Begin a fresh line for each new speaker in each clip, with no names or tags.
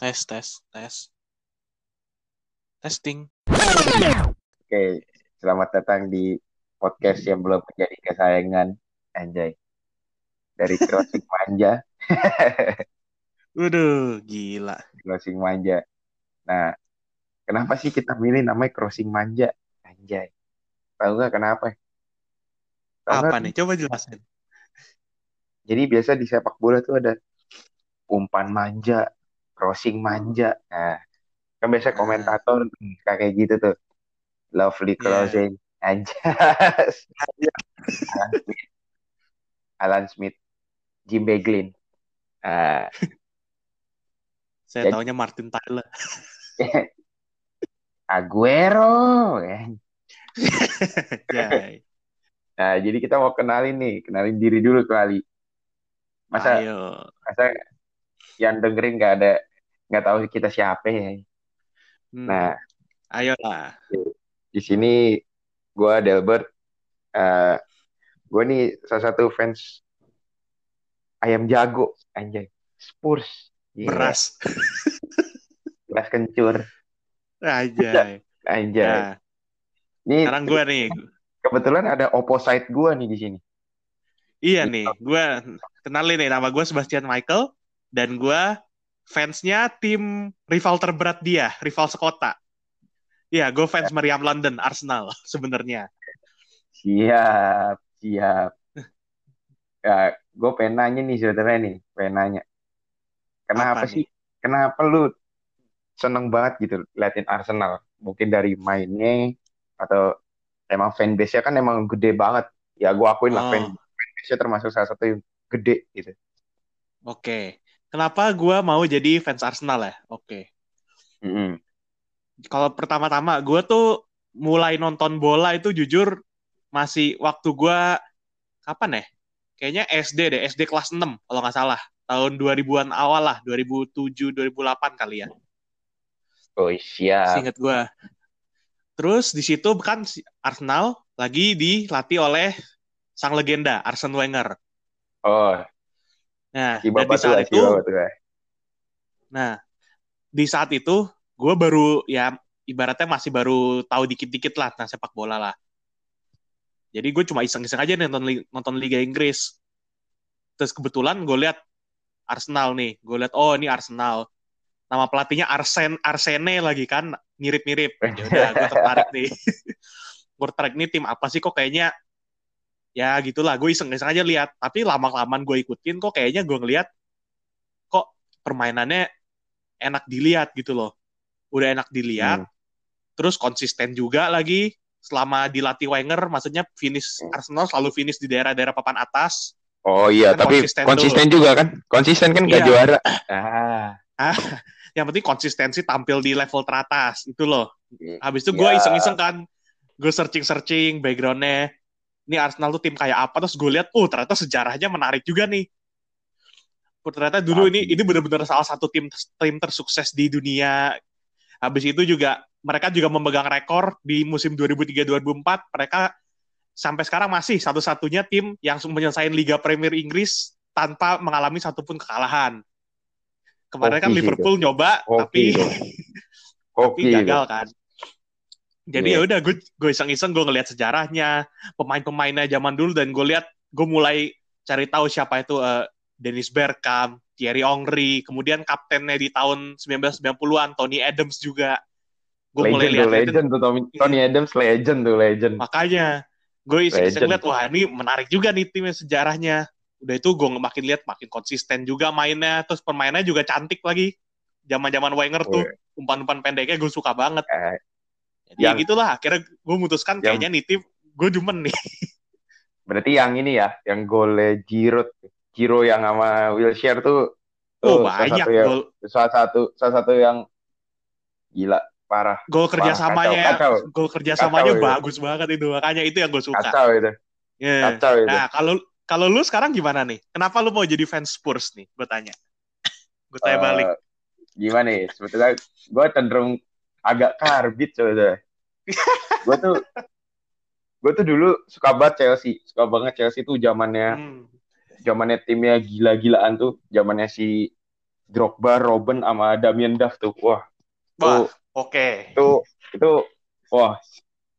Tes, tes, tes. Testing.
Oke, selamat datang di podcast yang belum menjadi kesayangan Anjay. Dari Crossing Manja,
Waduh, gila.
Crossing Manja. Nah, kenapa sih kita milih namanya Crossing Manja? Anjay. Tahu nggak kenapa? Tahu
Apa
nggak?
nih? Coba jelasin.
Jadi biasa di sepak bola tuh ada umpan manja, crossing manja. Nah, kan biasa
Ah.
komentator kayak gitu tuh. Lovely
Iya.
crossing. Anjas. Alan Smith. Alan Smith. Jim Beglin. Ah,
Saya
Jadi-
taunya Martin Tyler.
Aguero. ya.
Jai.
Nah, jadi kita mau kenalin nih, kenalin diri dulu kali. Masa
Ayo.
masa yang dengerin nggak ada nggak tahu kita siapa ya.
Hmm,
Nah,
ayolah.
di sini gue Delbert, eh gue nih salah satu fans ayam jago, anjay, Spurs, Gila,
Beras.
beras kencur,
Aja.
anjay.
Ya,
Nih
sekarang gue nih.
kebetulan ada opposite gue nih di sini.
Iya nih, gue kenalin nih nama gue Sebastian Michael dan gue fansnya tim rival terberat dia, rival sekota. Iya, gue fans Meriam London, Arsenal sebenarnya.
Siap, siap. Ya, gue pengen nanya nih sebenarnya nih, pengen nanya. Kenapa
Apa
sih, kenapa lu seneng banget gitu liatin Arsenal? Mungkin dari mainnya atau emang fanbase-nya kan emang gede banget. Ya gue akuin lah
Oh.
fan fanbase-nya termasuk salah satu yang gede gitu.
Oke. Kenapa gue mau jadi fans Arsenal ya? Oke.
Mm-mm.
Kalau pertama-tama gue tuh mulai nonton bola itu jujur masih waktu gue kapan ya? Kayaknya SD deh, SD kelas 6 kalau nggak salah. Tahun 2000-an awal lah, 2007 2008 kali ya.
Oh siap.
Seinget gue. Terus di situ kan Arsenal lagi dilatih oleh sang legenda Arsene Wenger.
Oh,
Nah, dan di saat itu. Nah, di saat itu gue baru ya ibaratnya masih baru tahu dikit-dikit lah tentang sepak bola lah. Jadi gue cuma iseng-iseng aja nonton, nonton Liga Inggris. Terus kebetulan gue lihat Arsenal nih, gue lihat oh ini Arsenal. Nama pelatihnya Arsen Arsene lagi kan mirip-mirip. Ya udah gue tertarik nih. gue tertarik nih tim apa sih kok kayaknya ya gitulah gue iseng-iseng aja lihat. Tapi lama-kelamaan gue ikutin kok kayaknya gue ngeliat kok permainannya enak dilihat gitu loh. Udah enak dilihat,
Hmm.
terus konsisten juga lagi selama dilatih Wenger, maksudnya finish
Hmm.
Arsenal selalu finish di daerah-daerah papan atas.
Oh iya,
Kan
tapi
konsisten
konsisten juga kan? Konsisten kan nggak
Iya.
juara. Ah,
Yang penting konsistensi tampil di level teratas itu loh. Habis itu gue
Ya.
iseng-iseng kan, gue searching-searching backgroundnya. Ini Arsenal tuh tim kayak apa? Terus gue lihat, oh ternyata sejarahnya menarik juga nih. Ternyata dulu ini
Tapi-
ini benar-benar salah satu tim tim tersukses di dunia. Habis itu juga mereka juga memegang rekor di musim 2003-2004. Mereka sampai sekarang masih satu-satunya tim yang menyelesaikan Liga Premier Inggris tanpa mengalami satupun kekalahan. Kemarin kan
Hoki sih
Liverpool nyoba,
Hoki
tapi
itu.
tapi
itu.
gagal kan. Jadi
Iya.
ya udah gue gue iseng-iseng gue ngeliat sejarahnya, pemain-pemainnya zaman dulu dan gue lihat gue mulai cari tahu siapa itu eh, Dennis Bergkamp, Thierry Henry, kemudian kaptennya di tahun 1990-an Tony Adams juga. Gue mulai lihat
legend tuh Tommy, Tony Adams legend tuh legend.
makanya gue iseng-iseng lihat wah ini menarik juga nih timnya sejarahnya. Udah itu gue makin lihat makin konsisten juga mainnya, terus pemainnya juga cantik lagi. Zaman-zaman Wenger tuh umpan-umpan pendeknya gue suka banget.
Eh,
Jadi ya
Yang-
gitulah akhirnya gue memutuskan
Yang-
kayaknya nih tim gue demen nih.
berarti yang ini ya, yang golnya Giroud, Giro yang sama Wilshere tuh,
Oh
tuh salah
banyak
satu yang,
gol
salah satu salah satu yang gila parah,
gol kerjasamanya
kacau,
gol kerjasamanya
Kacau,
bagus banget itu makanya itu yang gue suka.
kacau itu,
Yeah.
kacau itu.
Nah kalau kalau lu sekarang gimana nih? Kenapa lu mau jadi fans Spurs nih? Gue tanya. gue tanya
Eh,
balik.
gimana nih? Sebetulnya gue cenderung agak karbit sebetulnya. gue tuh gue tuh dulu suka banget Chelsea, suka banget Chelsea tuh zamannya
Hmm.
zamannya timnya gila-gilaan tuh, zamannya si Drogba, Robben sama Damien Duff tuh. Wah,
Wah,
tuh
oke.
itu itu wah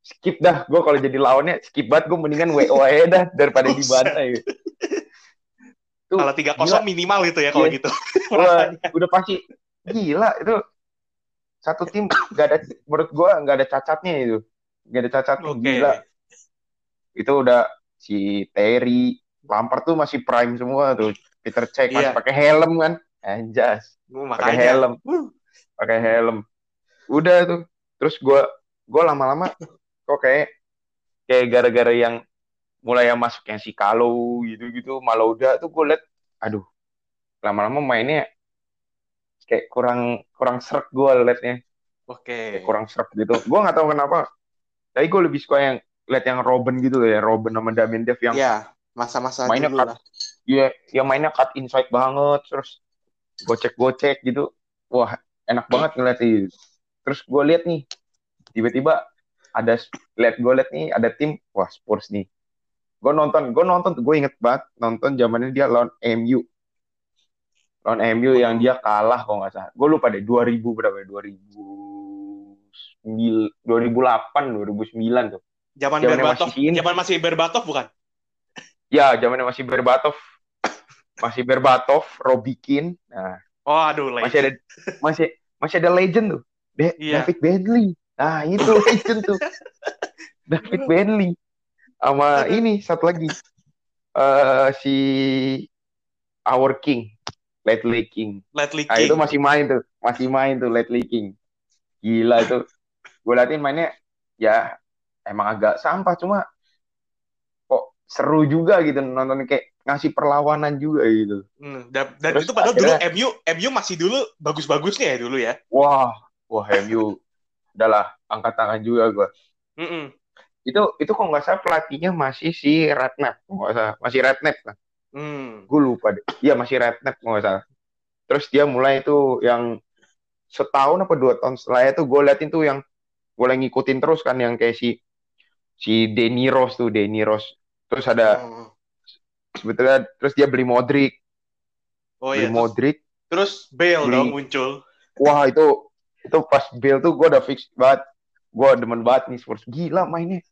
skip dah gue kalau jadi lawannya skip banget gue mendingan WO aja dah daripada
Buset.
dibantai
Kalau tiga kosong minimal gitu ya kalau
Iya.
gitu.
Wah, udah pasti gila itu satu tim gak ada menurut gue nggak ada cacatnya itu. Nggak ada cacatnya
Oke.
gila. Itu udah si Terry Lampard tuh masih prime semua tuh. Peter Cech masih
Iya.
pakai helm kan. Anjas. Pakai helm. Pakai helm. Udah tuh. Terus gue gue lama-lama kok kayak kayak gara-gara yang mulai yang masuk yang si Kalau gitu-gitu malah udah tuh gue liat aduh lama-lama mainnya kayak kurang kurang seret gue liatnya.
Oke.
kayak kurang seret gitu. Gue nggak tahu kenapa tapi gue lebih suka yang liat yang Robin gitu loh ya Robin sama Damien Dev yang
Ya, masa-masa
mainnya
dulu
cut
lah.
ya yang mainnya cut inside banget terus gocek-gocek gitu. Wah enak banget ngeliat itu terus gue lihat nih tiba-tiba ada lihat gue lihat nih ada tim wah Spurs nih. Gue nonton gue nonton gue inget banget nonton zamannya dia lawan MU lawan MU yang dia kalah kalau nggak salah. Gue lupa deh 2000 berapa ya? 2009 2008 2009 tuh.
Zaman Berbatov,
masih
zaman masih Berbatov bukan?
ya zamannya masih Berbatov. Masih Berbatov Robbie Keane. Nah
Oh, aduh, lagi.
masih ada masih masih ada legend tuh. De-
Iya.
David Bentley. Nah itu legend tuh. David Bentley sama ini satu lagi. Eh si Our King Ledley King
Ledley
nah
King.
itu masih main tuh masih main tuh Ledley King gila itu gue liatin mainnya ya emang agak sampah cuma kok seru juga gitu nonton kayak ngasih perlawanan juga gitu
Hmm, dan, dan
Terus
itu padahal dulu
akhirnya-
MU MU masih dulu bagus-bagusnya ya dulu ya.
wah wah MU udahlah angkat tangan juga gue
Mm-mm.
itu itu kok nggak salah pelatihnya masih si kok nggak salah masih Redknapp kan
Hmm.
gue lupa deh. Iya masih Redknapp nggak salah. Terus dia mulai itu yang setahun apa dua tahun setelah itu gue liatin tuh yang gue lagi ngikutin terus kan yang kayak si si Denny Rose tuh Denny Rose terus ada
Oh,
sebetulnya terus dia beli Modric.
Oh
beli
iya. Terus,
Modric.
terus Bale
Beli-
dong muncul.
wah itu itu pas Bale tuh gue udah fix banget. Gue demen banget nih Spurs. Gila mainnya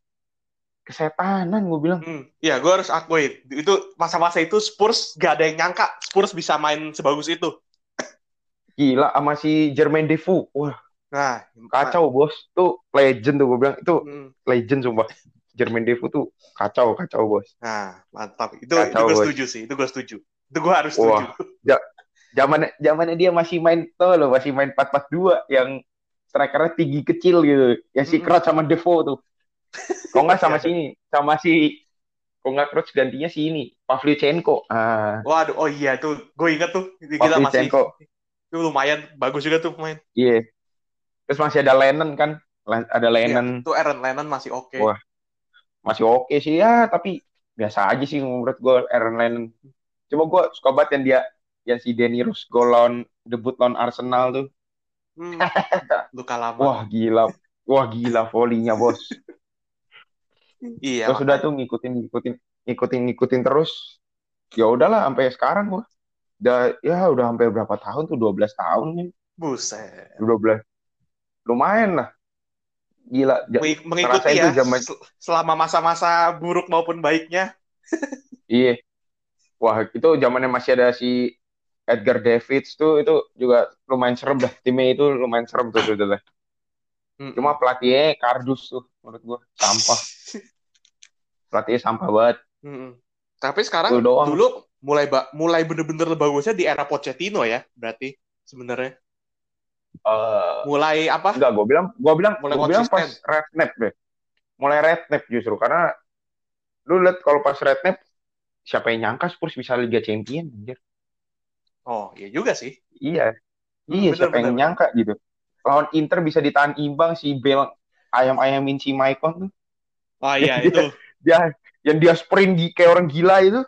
kesetanan gue bilang
Hmm. Ya, gue harus akui itu masa-masa itu Spurs gak ada yang nyangka Spurs bisa main sebagus itu.
gila sama si Jermaine Defoe wah
Nah,
kacau bos tuh legend tuh gue bilang itu
Hmm.
legend sumpah Jermaine Defoe tuh kacau kacau bos
Nah, mantap. Itu
Kacau,
itu gue setuju sih. Itu gue setuju. Itu gue harus setuju.
Wah. zamannya zamannya dia masih main tuh loh masih main 4-4-2 yang strikernya tinggi kecil gitu ya si
Mm-mm.
Crouch sama Defoe tuh kok nggak sama sini? Sama si kok nggak Crouch gantinya si ini Pavlyuchenko. Ah.
Waduh, oh iya tuh, gue inget tuh, kita masih
Pavlyuchenko.
Itu lumayan bagus juga tuh pemain.
iya. Terus masih ada Lennon kan? Ada Lennon.
Iya, tuh Aaron Lennon masih oke.
Wah. masih oke sih ya tapi biasa aja sih menurut gue Aaron Lennon. Cuma gue suka banget yang dia yang si Danny Rose gol lawan debut lawan Arsenal tuh.
Hmm. Luka lama.
wah gila. Wah gila volinya bos
iya.
terus udah tuh ngikutin ngikutin ngikutin ngikutin terus ya udahlah sampai sekarang gua udah ya udah hampir berapa tahun tuh 12 tahun nih
Buset.
12 lumayan lah gila
Mengikuti ya
zaman-
sel- selama masa-masa buruk maupun baiknya.
iya wah itu zamannya masih ada si Edgar Davids tuh itu juga lumayan serem dah timnya itu lumayan serem tuh tuh.
Hmm.
cuma pelatihnya kardus tuh menurut gua sampah pelatihnya sampah banget
Hmm. Tapi sekarang
doang.
dulu mulai ba- mulai bener-bener bagusnya di era Pochettino ya, berarti sebenarnya.
Eh,
Mulai apa?
Enggak, gue bilang, gue bilang,
Mulai
gue bilang pas
konsisten.
Redknapp deh. Mulai Redknapp justru karena lu lihat kalau pas Redknapp siapa yang nyangka Spurs bisa Liga Champion anjir.
Oh, iya juga sih.
Iya. Iya,
bener,
siapa yang
bener.
nyangka gitu. Lawan Inter bisa ditahan imbang si Bel ayam-ayamin si Maicon tuh.
Oh iya itu
Dia yang dia sprint gi- kayak orang gila itu.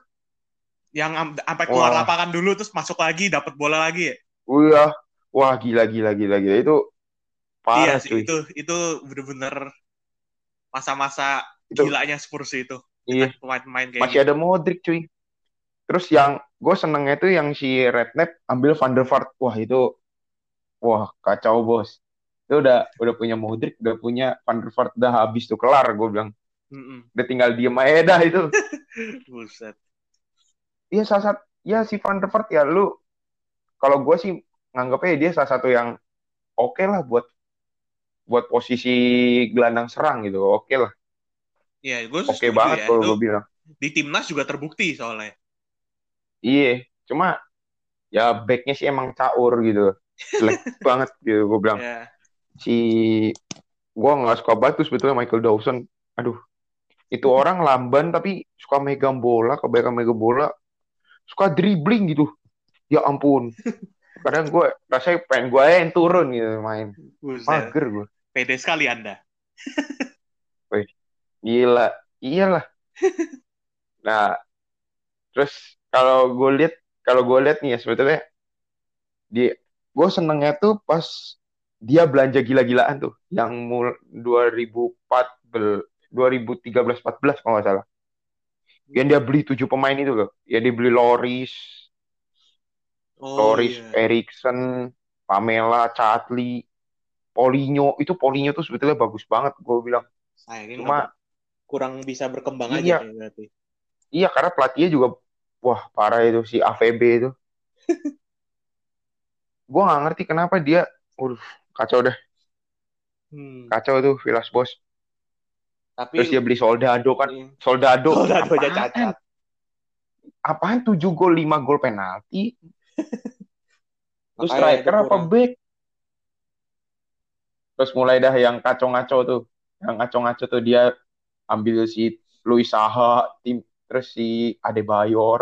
yang am- sampai keluar
Wah.
lapangan dulu terus masuk lagi dapat bola lagi ya.
Wah, wah gila gila gila gila itu
iya
parah
sih
cuy.
itu itu bener-bener masa-masa
Itu-
gilanya Spurs itu.
Iya.
Pemain-pemain kayak
Masih ada Modric cuy. Terus yang gue senengnya itu yang si Redknapp ambil Van der Vaart. Wah itu, wah kacau bos. Itu udah udah punya Modric, udah punya Van der Vaart, udah habis tuh kelar gue bilang.
Mm-mm.
Udah tinggal diem aja dah itu.
Buset.
Iya salah satu, ya si Van der Vaart ya lu, kalau gue sih nganggapnya dia salah satu yang oke lah buat buat posisi gelandang serang gitu, oke lah,
Iya, gue
oke
setuju
banget
ya.
kalau gue bilang.
di timnas juga terbukti soalnya.
Iya, cuma ya backnya sih emang caur gitu, jelek banget gitu gue bilang.
Ya.
Si gue nggak suka banget tuh sebetulnya Michael Dawson. Aduh, itu orang lamban tapi suka megang bola, kebanyakan megang bola, suka dribbling gitu. Ya ampun. Kadang gue rasanya pengen gue yang turun gitu main. Mager gue.
Pede sekali Anda.
Gila. Iyalah. Nah, terus kalau gue lihat kalau gue lihat nih ya sebetulnya di gue senengnya tuh pas dia belanja gila-gilaan tuh yang mul 2014 2013 14 kalau nggak salah. Yang dia beli tujuh pemain itu loh. Ya dia beli Loris,
Oh
Loris,
iya.
Erikson, Pamela, Chatli, Paulinho. Itu Paulinho tuh sebetulnya bagus banget gue bilang.
Sayangnya
Cuma
kurang bisa berkembang
Iya.
aja berarti.
iya karena pelatihnya juga wah parah itu si AVB itu. gue nggak ngerti kenapa dia, waduh kacau deh,
Hmm.
kacau tuh Vilas Bos.
Tapi
Terus dia beli Soldado kan,
Iya.
Soldado.
Soldado aja
apaan?
cacat.
Apaan 7 gol 5 gol penalti? Terus
Makanya
striker apa back? Terus mulai dah yang kacau-ngaco tuh. Yang kacau-ngaco tuh dia ambil si Luis Saha, tim terus si Adebayor.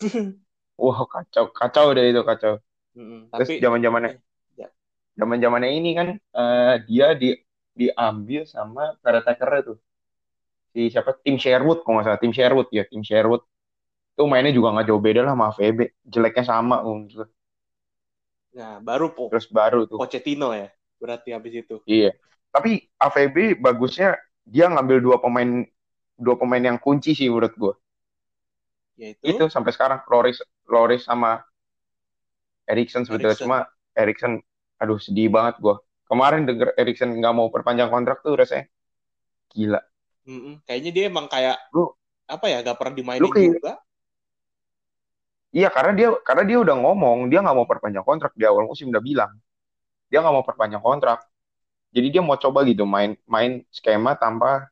Wah, kacau, kacau deh itu kacau.
Mm-mm.
Terus
Tapi
zaman-zamannya
Ya.
zaman-zamannya ini kan eh, dia di diambil sama caretaker itu. Si siapa? Tim Sherwood kalau nggak salah, tim Sherwood ya, tim Sherwood. Itu mainnya juga nggak jauh beda lah sama VB. Jeleknya sama. um.
nah baru po
Terus baru tuh.
Pochettino ya. Berarti habis itu.
Iya. Tapi AVB bagusnya dia ngambil dua pemain dua pemain yang kunci sih menurut gue.
Yaitu
Itu sampai sekarang Loris Loris sama Erikson sebetulnya
Erikson.
cuma Erikson aduh sedih banget gue. Kemarin denger Erikson nggak mau perpanjang kontrak tuh rasanya gila.
Mm-mm. Kayaknya dia emang kayak
Lu-
apa ya? Gak pernah dimainin
lu kayak-
juga.
Iya karena dia karena dia udah ngomong dia nggak mau perpanjang kontrak di awal musim udah bilang dia nggak mau perpanjang kontrak. Jadi dia mau coba gitu main main skema tanpa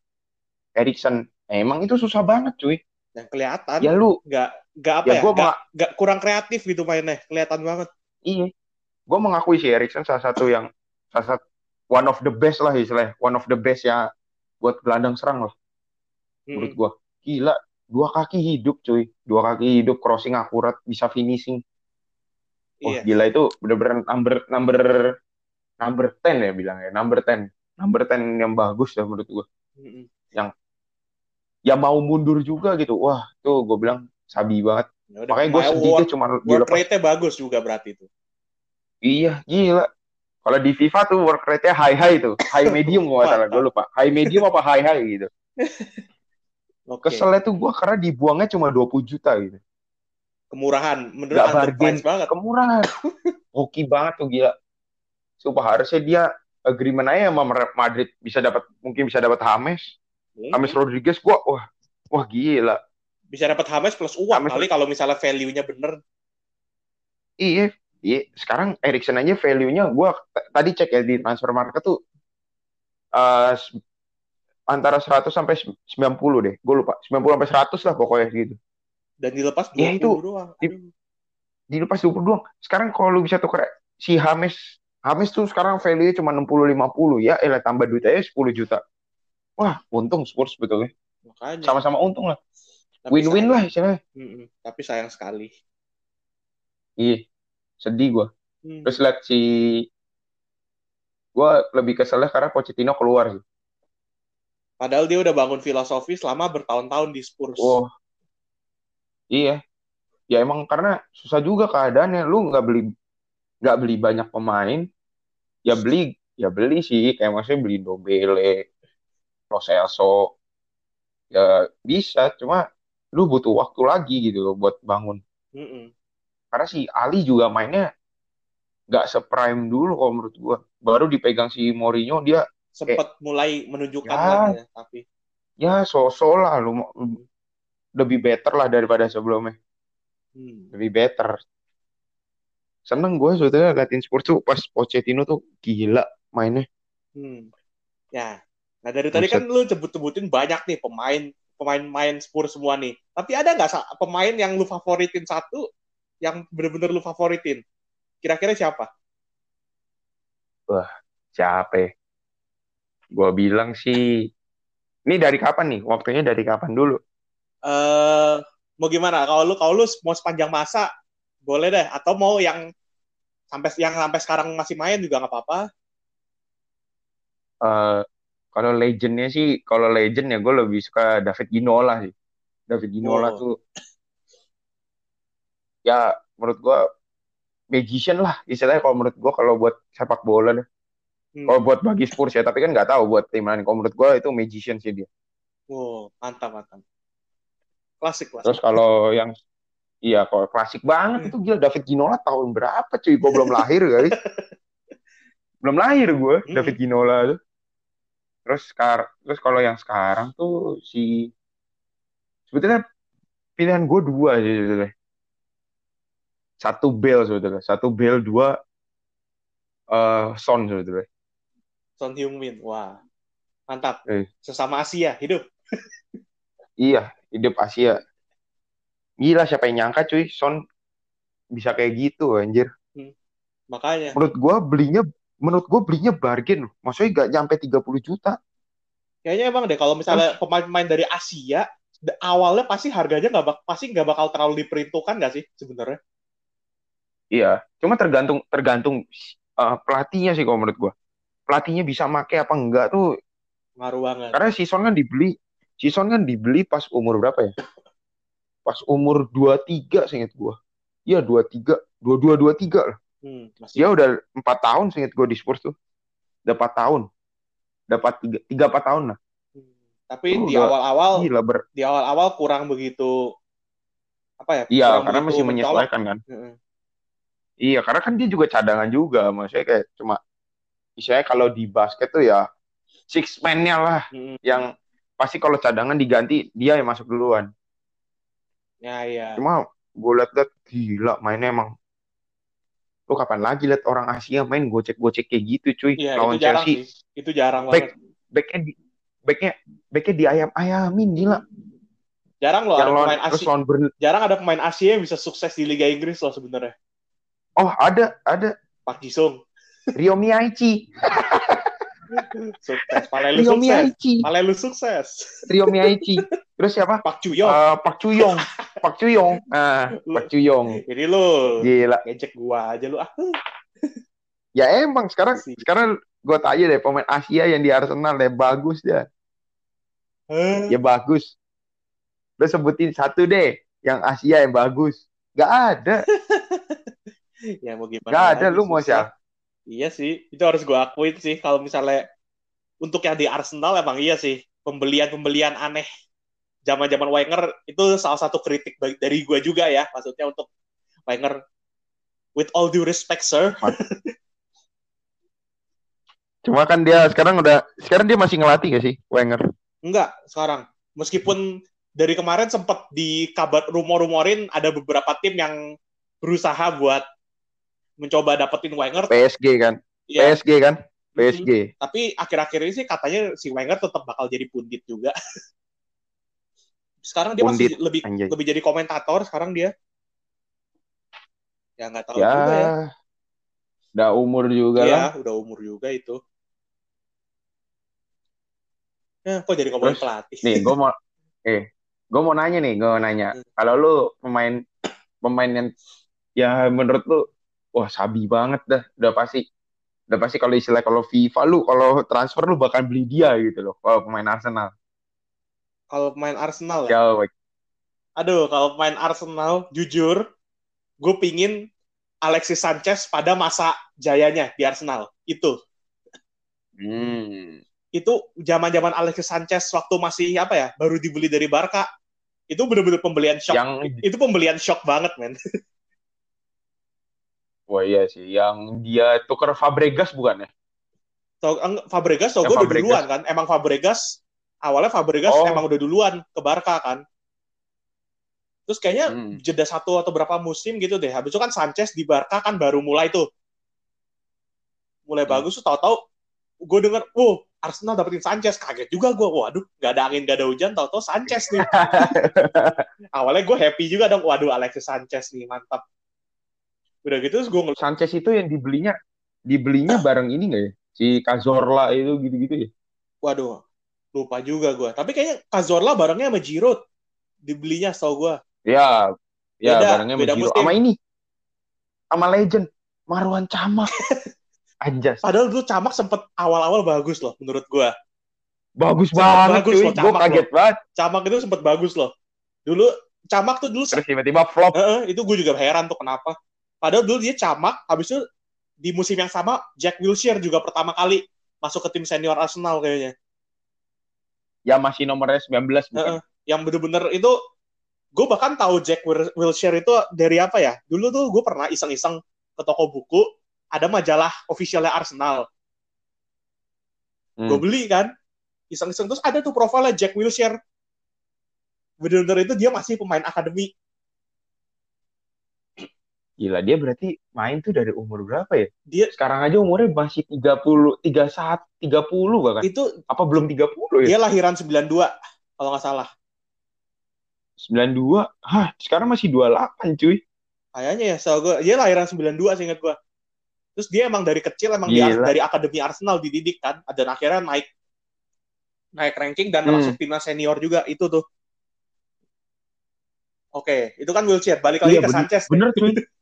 Erikson. Eh, emang itu susah banget cuy.
Dan kelihatan
Ya lu
nggak nggak apa
ya
ya?
gue
nggak nggak kurang kreatif gitu mainnya. Kelihatan banget.
Iya, gue mengakui sih Erikson salah satu yang salah satu one of the best lah istilahnya, one of the best ya buat gelandang serang lah menurut
Mm-mm.
gue. Gila, dua kaki hidup cuy, dua kaki hidup, crossing akurat, bisa finishing. Wah
Iya.
gila itu bener-bener number number number 10 ya bilangnya, number 10, number 10 yang bagus ya menurut gue.
Mm-mm.
Ya mau mundur juga gitu, wah tuh gue bilang sabi banget.
Ya udah,
Makanya gue sedih tuh cuma
work rate-nya bagus juga berarti itu.
Iya, gila. Kalau di FIFA tuh work rate-nya high-high tuh. High medium nggak salah. Gue lupa. High medium apa high-high gitu.
Oke.
Keselnya tuh gue karena dibuangnya cuma 20 juta gitu.
Kemurahan, menurut underpriced
bargain.
banget.
Kemurahan. Hoki banget tuh gila. Sumpah harusnya dia agreement aja sama Madrid bisa dapat mungkin bisa dapat James. James
Mungkin.
Rodriguez gua wah wah gila.
Bisa dapat Hames plus uang
James-
kali kalau misalnya value-nya bener.
Iya, iya. Sekarang Erikson aja value-nya gua tadi cek ya di transfer market tuh eh, s- antara 100 sampai 90 deh. Gue lupa. 90 sampai 100 lah pokoknya gitu.
Dan dilepas 20
Ya, itu
doang.
di- dilepas 20 doang. Sekarang kalau lu bisa tuker si James, James tuh sekarang value-nya cuma 60 50 ya, elah tambah duit aja 10 juta. Wah, untung Spurs sebetulnya.
Makanya.
Sama-sama untung lah. Win-win lah istilahnya.
Mm-mm. Tapi sayang sekali.
Iya, sedih gua.
Hmm.
Terus lihat si gua lebih keselnya karena Pochettino keluar sih.
Padahal dia udah bangun filosofi selama bertahun-tahun di Spurs.
Oh, iya. Ya emang karena susah juga keadaannya. Lu nggak beli nggak beli banyak pemain, ya beli ya beli sih. Kayak maksudnya beli Dobele, Lo Celso, ya bisa. Cuma lu butuh waktu lagi gitu loh buat bangun.
Mm-mm.
Karena si Ali juga mainnya nggak seprime dulu kalau menurut gua. Baru dipegang si Mourinho dia
Sempet mulai menunjukkan
Ya.
lagi ya, tapi
ya so-so lah lu lebih better lah daripada sebelumnya.
hmm.
Lebih better. Seneng gue sebetulnya liatin Spurs tuh pas Pochettino tuh gila mainnya.
Hmm. Ya. Nah dari tadi
Buset.
kan lu sebut-sebutin banyak nih pemain pemain-pemain Spurs semua nih. Tapi ada nggak pemain yang lu favoritin satu yang bener-bener lu favoritin? Kira-kira siapa?
Siapa? Gue bilang sih. Ini dari kapan nih? Waktunya dari kapan dulu?
Eh mau gimana? Kalau lu kalau lu mau sepanjang masa boleh deh atau mau yang sampai yang sampai sekarang masih main juga nggak apa-apa.
Eh, kalau legendnya sih, kalau legend ya gue lebih suka David Ginola sih. David Ginola
Oh.
tuh, ya menurut gue magician lah istilahnya kalau menurut gue kalau buat sepak bola deh.
Hmm.
Kalau buat bagi Spurs ya, tapi kan nggak tahu buat tim lain. Kalau menurut gue itu magician sih dia.
Oh, mantap mantap. Klasik klasik.
Terus kalau yang Iya, kalau klasik banget itu gila David Ginola tahun berapa cuy? Gue belum lahir kali. belum lahir gue
Hmm.
David Ginola tuh. Terus sekarang terus kalau yang sekarang tuh si sebetulnya pilihan gue dua sih sebetulnya. Satu Bale sebetulnya, satu Bale, dua eh Son sebetulnya.
Son Heung-min. Wah. Mantap.
Eh.
Sesama Asia, hidup.
Iya, hidup Asia. Gila siapa yang nyangka cuy, Son bisa kayak gitu anjir.
Makanya.
Menurut gue belinya menurut gue belinya bargain loh. Maksudnya gak nyampe 30 juta.
Kayaknya emang deh kalau misalnya pemain-pemain dari Asia awalnya pasti harganya nggak bak pasti nggak bakal terlalu diperhitungkan nggak sih sebenarnya?
Iya, cuma tergantung tergantung uh, pelatihnya sih kalau menurut gua. Pelatihnya bisa make apa enggak tuh
Ngaruh banget.
karena Sison kan dibeli Sison kan dibeli pas umur berapa ya? Pas umur 23 seingat gua. Iya 23, 22 23 lah.
Hmm, masih
Dia udah 4 tahun seingat gua di Spurs tuh. Udah 4 tahun. Dapat 3 3 4 tahun lah.
Hmm. Tapi
Oh,
di awal-awal
ber.
di awal-awal kurang begitu apa ya?
Iya, karena masih menyesuaikan kan.
Heeh.
Iya, karena kan dia juga cadangan juga. Maksudnya kayak cuma misalnya kalau di basket tuh ya six man-nya lah
Hmm.
yang pasti kalau cadangan diganti dia yang masuk duluan.
Ya iya.
Cuma gue liat-liat gila mainnya emang. Lu kapan lagi liat orang Asia main gocek-gocek kayak gitu cuy
Iya,
lawan
itu jarang
Chelsea.
sih. Itu jarang
Back
banget.
backnya di backnya backnya di ayam-ayamin gila.
Jarang loh
yang
ada
lawan
pemain Asia.
lawan Burnley.
Jarang ada pemain Asia yang bisa sukses di Liga Inggris loh sebenarnya.
Oh ada ada
Pak Jisung
Rio Miyaichi.
sukses, Palelu
Rio
sukses.
Miyaichi.
Palelu sukses.
Rio Miyaichi. Terus siapa?
Pak Cuyong.
Eh, Pak Chuyong. Pak Chuyong. Ah, Pak Chuyong.
Jadi lu
Gila.
ngejek gua aja lu ah.
Ya emang sekarang
Sih.
sekarang gue tanya deh pemain Asia yang di Arsenal deh bagus dia.
Hah?
Ya bagus. Lo sebutin satu deh yang Asia yang bagus. Gak ada.
Ya mau gimana?
Gak ada. Lu mau siapa?
Iya sih, itu harus gua akuin sih kalau misalnya untuk yang di Arsenal emang iya sih pembelian-pembelian aneh zaman-zaman Wenger itu salah satu kritik dari gua juga ya maksudnya untuk Wenger. With all due respect sir.
Cuma kan dia sekarang udah sekarang dia masih ngelatih gak sih Wenger?
enggak sekarang. Meskipun dari kemarin sempat di kabar rumor-rumorin ada beberapa tim yang berusaha buat mencoba dapetin Wenger
PSG kan.
ya
PSG kan. PSG.
tapi akhir-akhir ini sih katanya si Wenger tetap bakal jadi pundit juga. sekarang dia
Pundit,
masih lebih
anjay.
lebih jadi komentator sekarang dia. Ya nggak tahu
Ya,
juga ya.
udah umur juga
Iya,
lah.
udah umur juga itu. Ya, kok jadi ngomongin
Terus,
pelatih?
Nih, gue mau eh gue mau nanya nih, gue mau nanya.
Hmm.
Kalau lu pemain pemain yang ya menurut lu wah sabi banget dah, udah pasti udah pasti kalau istilah kalau FIFA lu kalau transfer lu bakal beli dia gitu loh kalau pemain Arsenal.
Kalau pemain Arsenal ya.
Jauh.
Aduh, kalau pemain Arsenal, jujur, gue pingin Alexis Sanchez pada masa jayanya di Arsenal. Itu.
Hmm.
Itu zaman-zaman Alexis Sanchez waktu masih apa ya, baru dibeli dari Barca. itu bener-bener pembelian shock.
Yang
Itu pembelian shock banget, men.
wah iya sih, yang dia tuker Fabregas bukan ya?
Tau, eng- Fabregas tau
Yang
gue udah duluan kan. Emang Fabregas awalnya Fabregas
Oh.
emang udah duluan ke Barca kan. Terus kayaknya
Hmm.
jeda satu atau berapa musim gitu deh. Habis itu kan Sanchez di Barca kan baru mulai tuh. Mulai
Hmm.
bagus tuh tahu-tahu gue denger, wow Arsenal dapetin Sanchez. Kaget juga gue. Waduh, gak ada angin, gak ada hujan. Tahu-tahu Sanchez nih. Awalnya gue happy juga dong. Waduh, Alexis Sanchez nih, mantap. Udah gitu terus gue
Sanchez itu yang dibelinya dibelinya bareng ini nggak ya? Si Cazorla itu gitu-gitu ya?
waduh, lupa juga gue. Tapi kayaknya Cazorla barengnya sama Giroud. Dibelinya tau gue.
Ya, ya
Beda,
barengnya
beda
sama Giroud. Sama ini, sama legend Marwan Camak. Anjas,
Padahal dulu Camak sempet awal-awal bagus loh menurut gue.
bagus
Sangat
banget
bagus
cuy.
loh,
Gue kaget banget.
Camak itu sempet bagus loh. Dulu Camak tuh dulu
Terus tiba-tiba flop.
Heeh, itu gue juga heran tuh kenapa. Padahal dulu dia camak, habis itu di musim yang sama Jack Wilshere juga pertama kali masuk ke tim senior Arsenal kayaknya.
Ya masih nomornya 19 bukan?
Heeh. Yang bener-bener itu gue bahkan tahu Jack Wil- Wilshere itu dari apa ya? Dulu tuh gue pernah iseng-iseng ke toko buku, ada majalah officialnya Arsenal.
Hmm.
Gue beli kan, iseng-iseng terus ada tuh profilnya Jack Wilshere. Bener-bener itu dia masih pemain akademi.
Gila, dia berarti main tuh dari umur berapa ya?
Dia
Sekarang aja umurnya masih 30, 31, 30 bahkan.
itu
Apa belum 30 ya?
dia lahiran 92 kalau nggak salah.
92. Hah, sekarang masih 28 cuy.
Kayaknya ya, so gue, dia lahiran 92 seingat gue. Terus dia emang dari kecil emang dia dari akademi Arsenal dididik kan, dan akhirnya naik naik ranking dan
Hmm.
masuk timnas senior juga itu tuh. Oke, itu kan Wilshere. Balik lagi
Iya,
ke
bener-
Sanchez.
Bener cuy.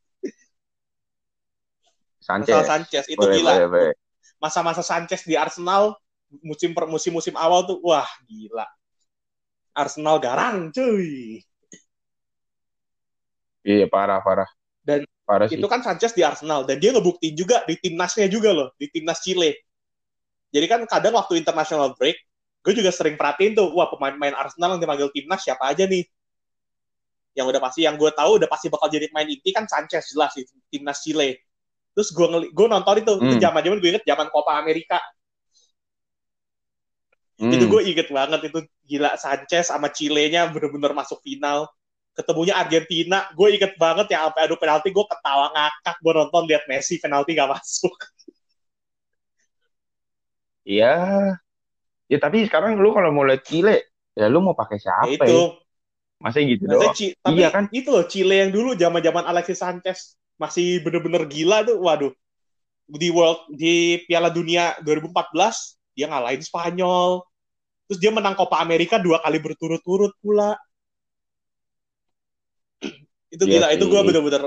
Sanchez.
Masalah Sanchez itu
Boleh,
gila.
boleh, boleh.
Masa-masa Sanchez di Arsenal musim per musim musim awal tuh wah gila. Arsenal garang cuy.
Iya, parah, parah.
Dan
parah sih.
Itu kan Sanchez di Arsenal dan dia ngebuktiin juga di timnasnya juga loh, di timnas Chile. Jadi kan kadang waktu international break, gue juga sering perhatiin tuh, wah pemain-pemain Arsenal yang dipanggil timnas siapa aja nih? Yang udah pasti, yang gue tahu udah pasti bakal jadi main inti kan Sanchez jelas di timnas Chile. Terus gue ngeli, gue nonton itu, itu
Hmm.
zaman-zaman gue inget zaman Copa Amerika.
Hmm.
Itu gue inget banget itu gila Sanchez sama Chile-nya bener-bener masuk final. Ketemunya Argentina, gue inget banget ya sampai adu penalti gue ketawa ngakak gue nonton lihat Messi penalti gak masuk.
Iya. Ya tapi sekarang lu kalau mau lihat Chile, ya lu mau pakai siapa
itu.
ya? Masa gitu
Maksudnya
doang?
Ci- tapi
Iya kan?
itu loh Chile yang dulu zaman-zaman Alexis Sanchez masih bener-bener gila tuh. Waduh. Di World di Piala Dunia 2014 dia ngalahin Spanyol. Terus dia menang Copa Amerika dua kali berturut-turut pula. itu
Iya
gila, itu
sih.
gue bener-bener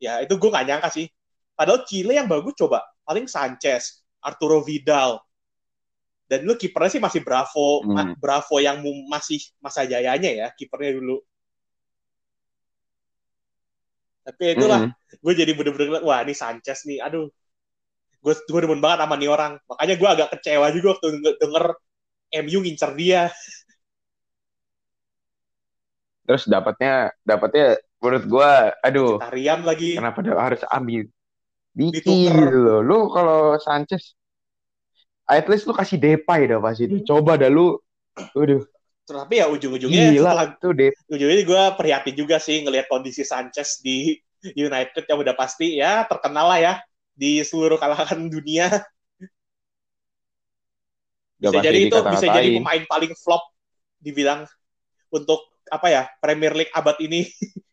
ya itu gue gak nyangka sih. Padahal Chile yang bagus coba paling Sanchez, Arturo Vidal. Dan lu kipernya sih masih Bravo,
Hmm.
Bravo yang masih masa jayanya ya kipernya dulu. Tapi ya itulah,
Mm-mm.
gue jadi bener-bener wah ini Sanchez nih, aduh. Gue gue demen banget sama nih orang. Makanya gue agak kecewa juga waktu denger, MU ngincer dia.
Terus dapatnya dapatnya menurut gua aduh,
Tarian lagi.
kenapa dia harus ambil gitu loh. Lu kalau Sanchez at least lu kasih Depay dah pas itu. Coba dah lu Waduh,
Tapi ya ujung-ujungnya
gila
setelah
tuh Depay.
ujungnya gue prihatin juga sih ngelihat kondisi Sanchez di United yang udah pasti ya terkenal lah ya di seluruh kalangan dunia.
Udah
Bisa jadi itu bisa jadi pemain paling flop dibilang untuk apa ya Premier League abad ini.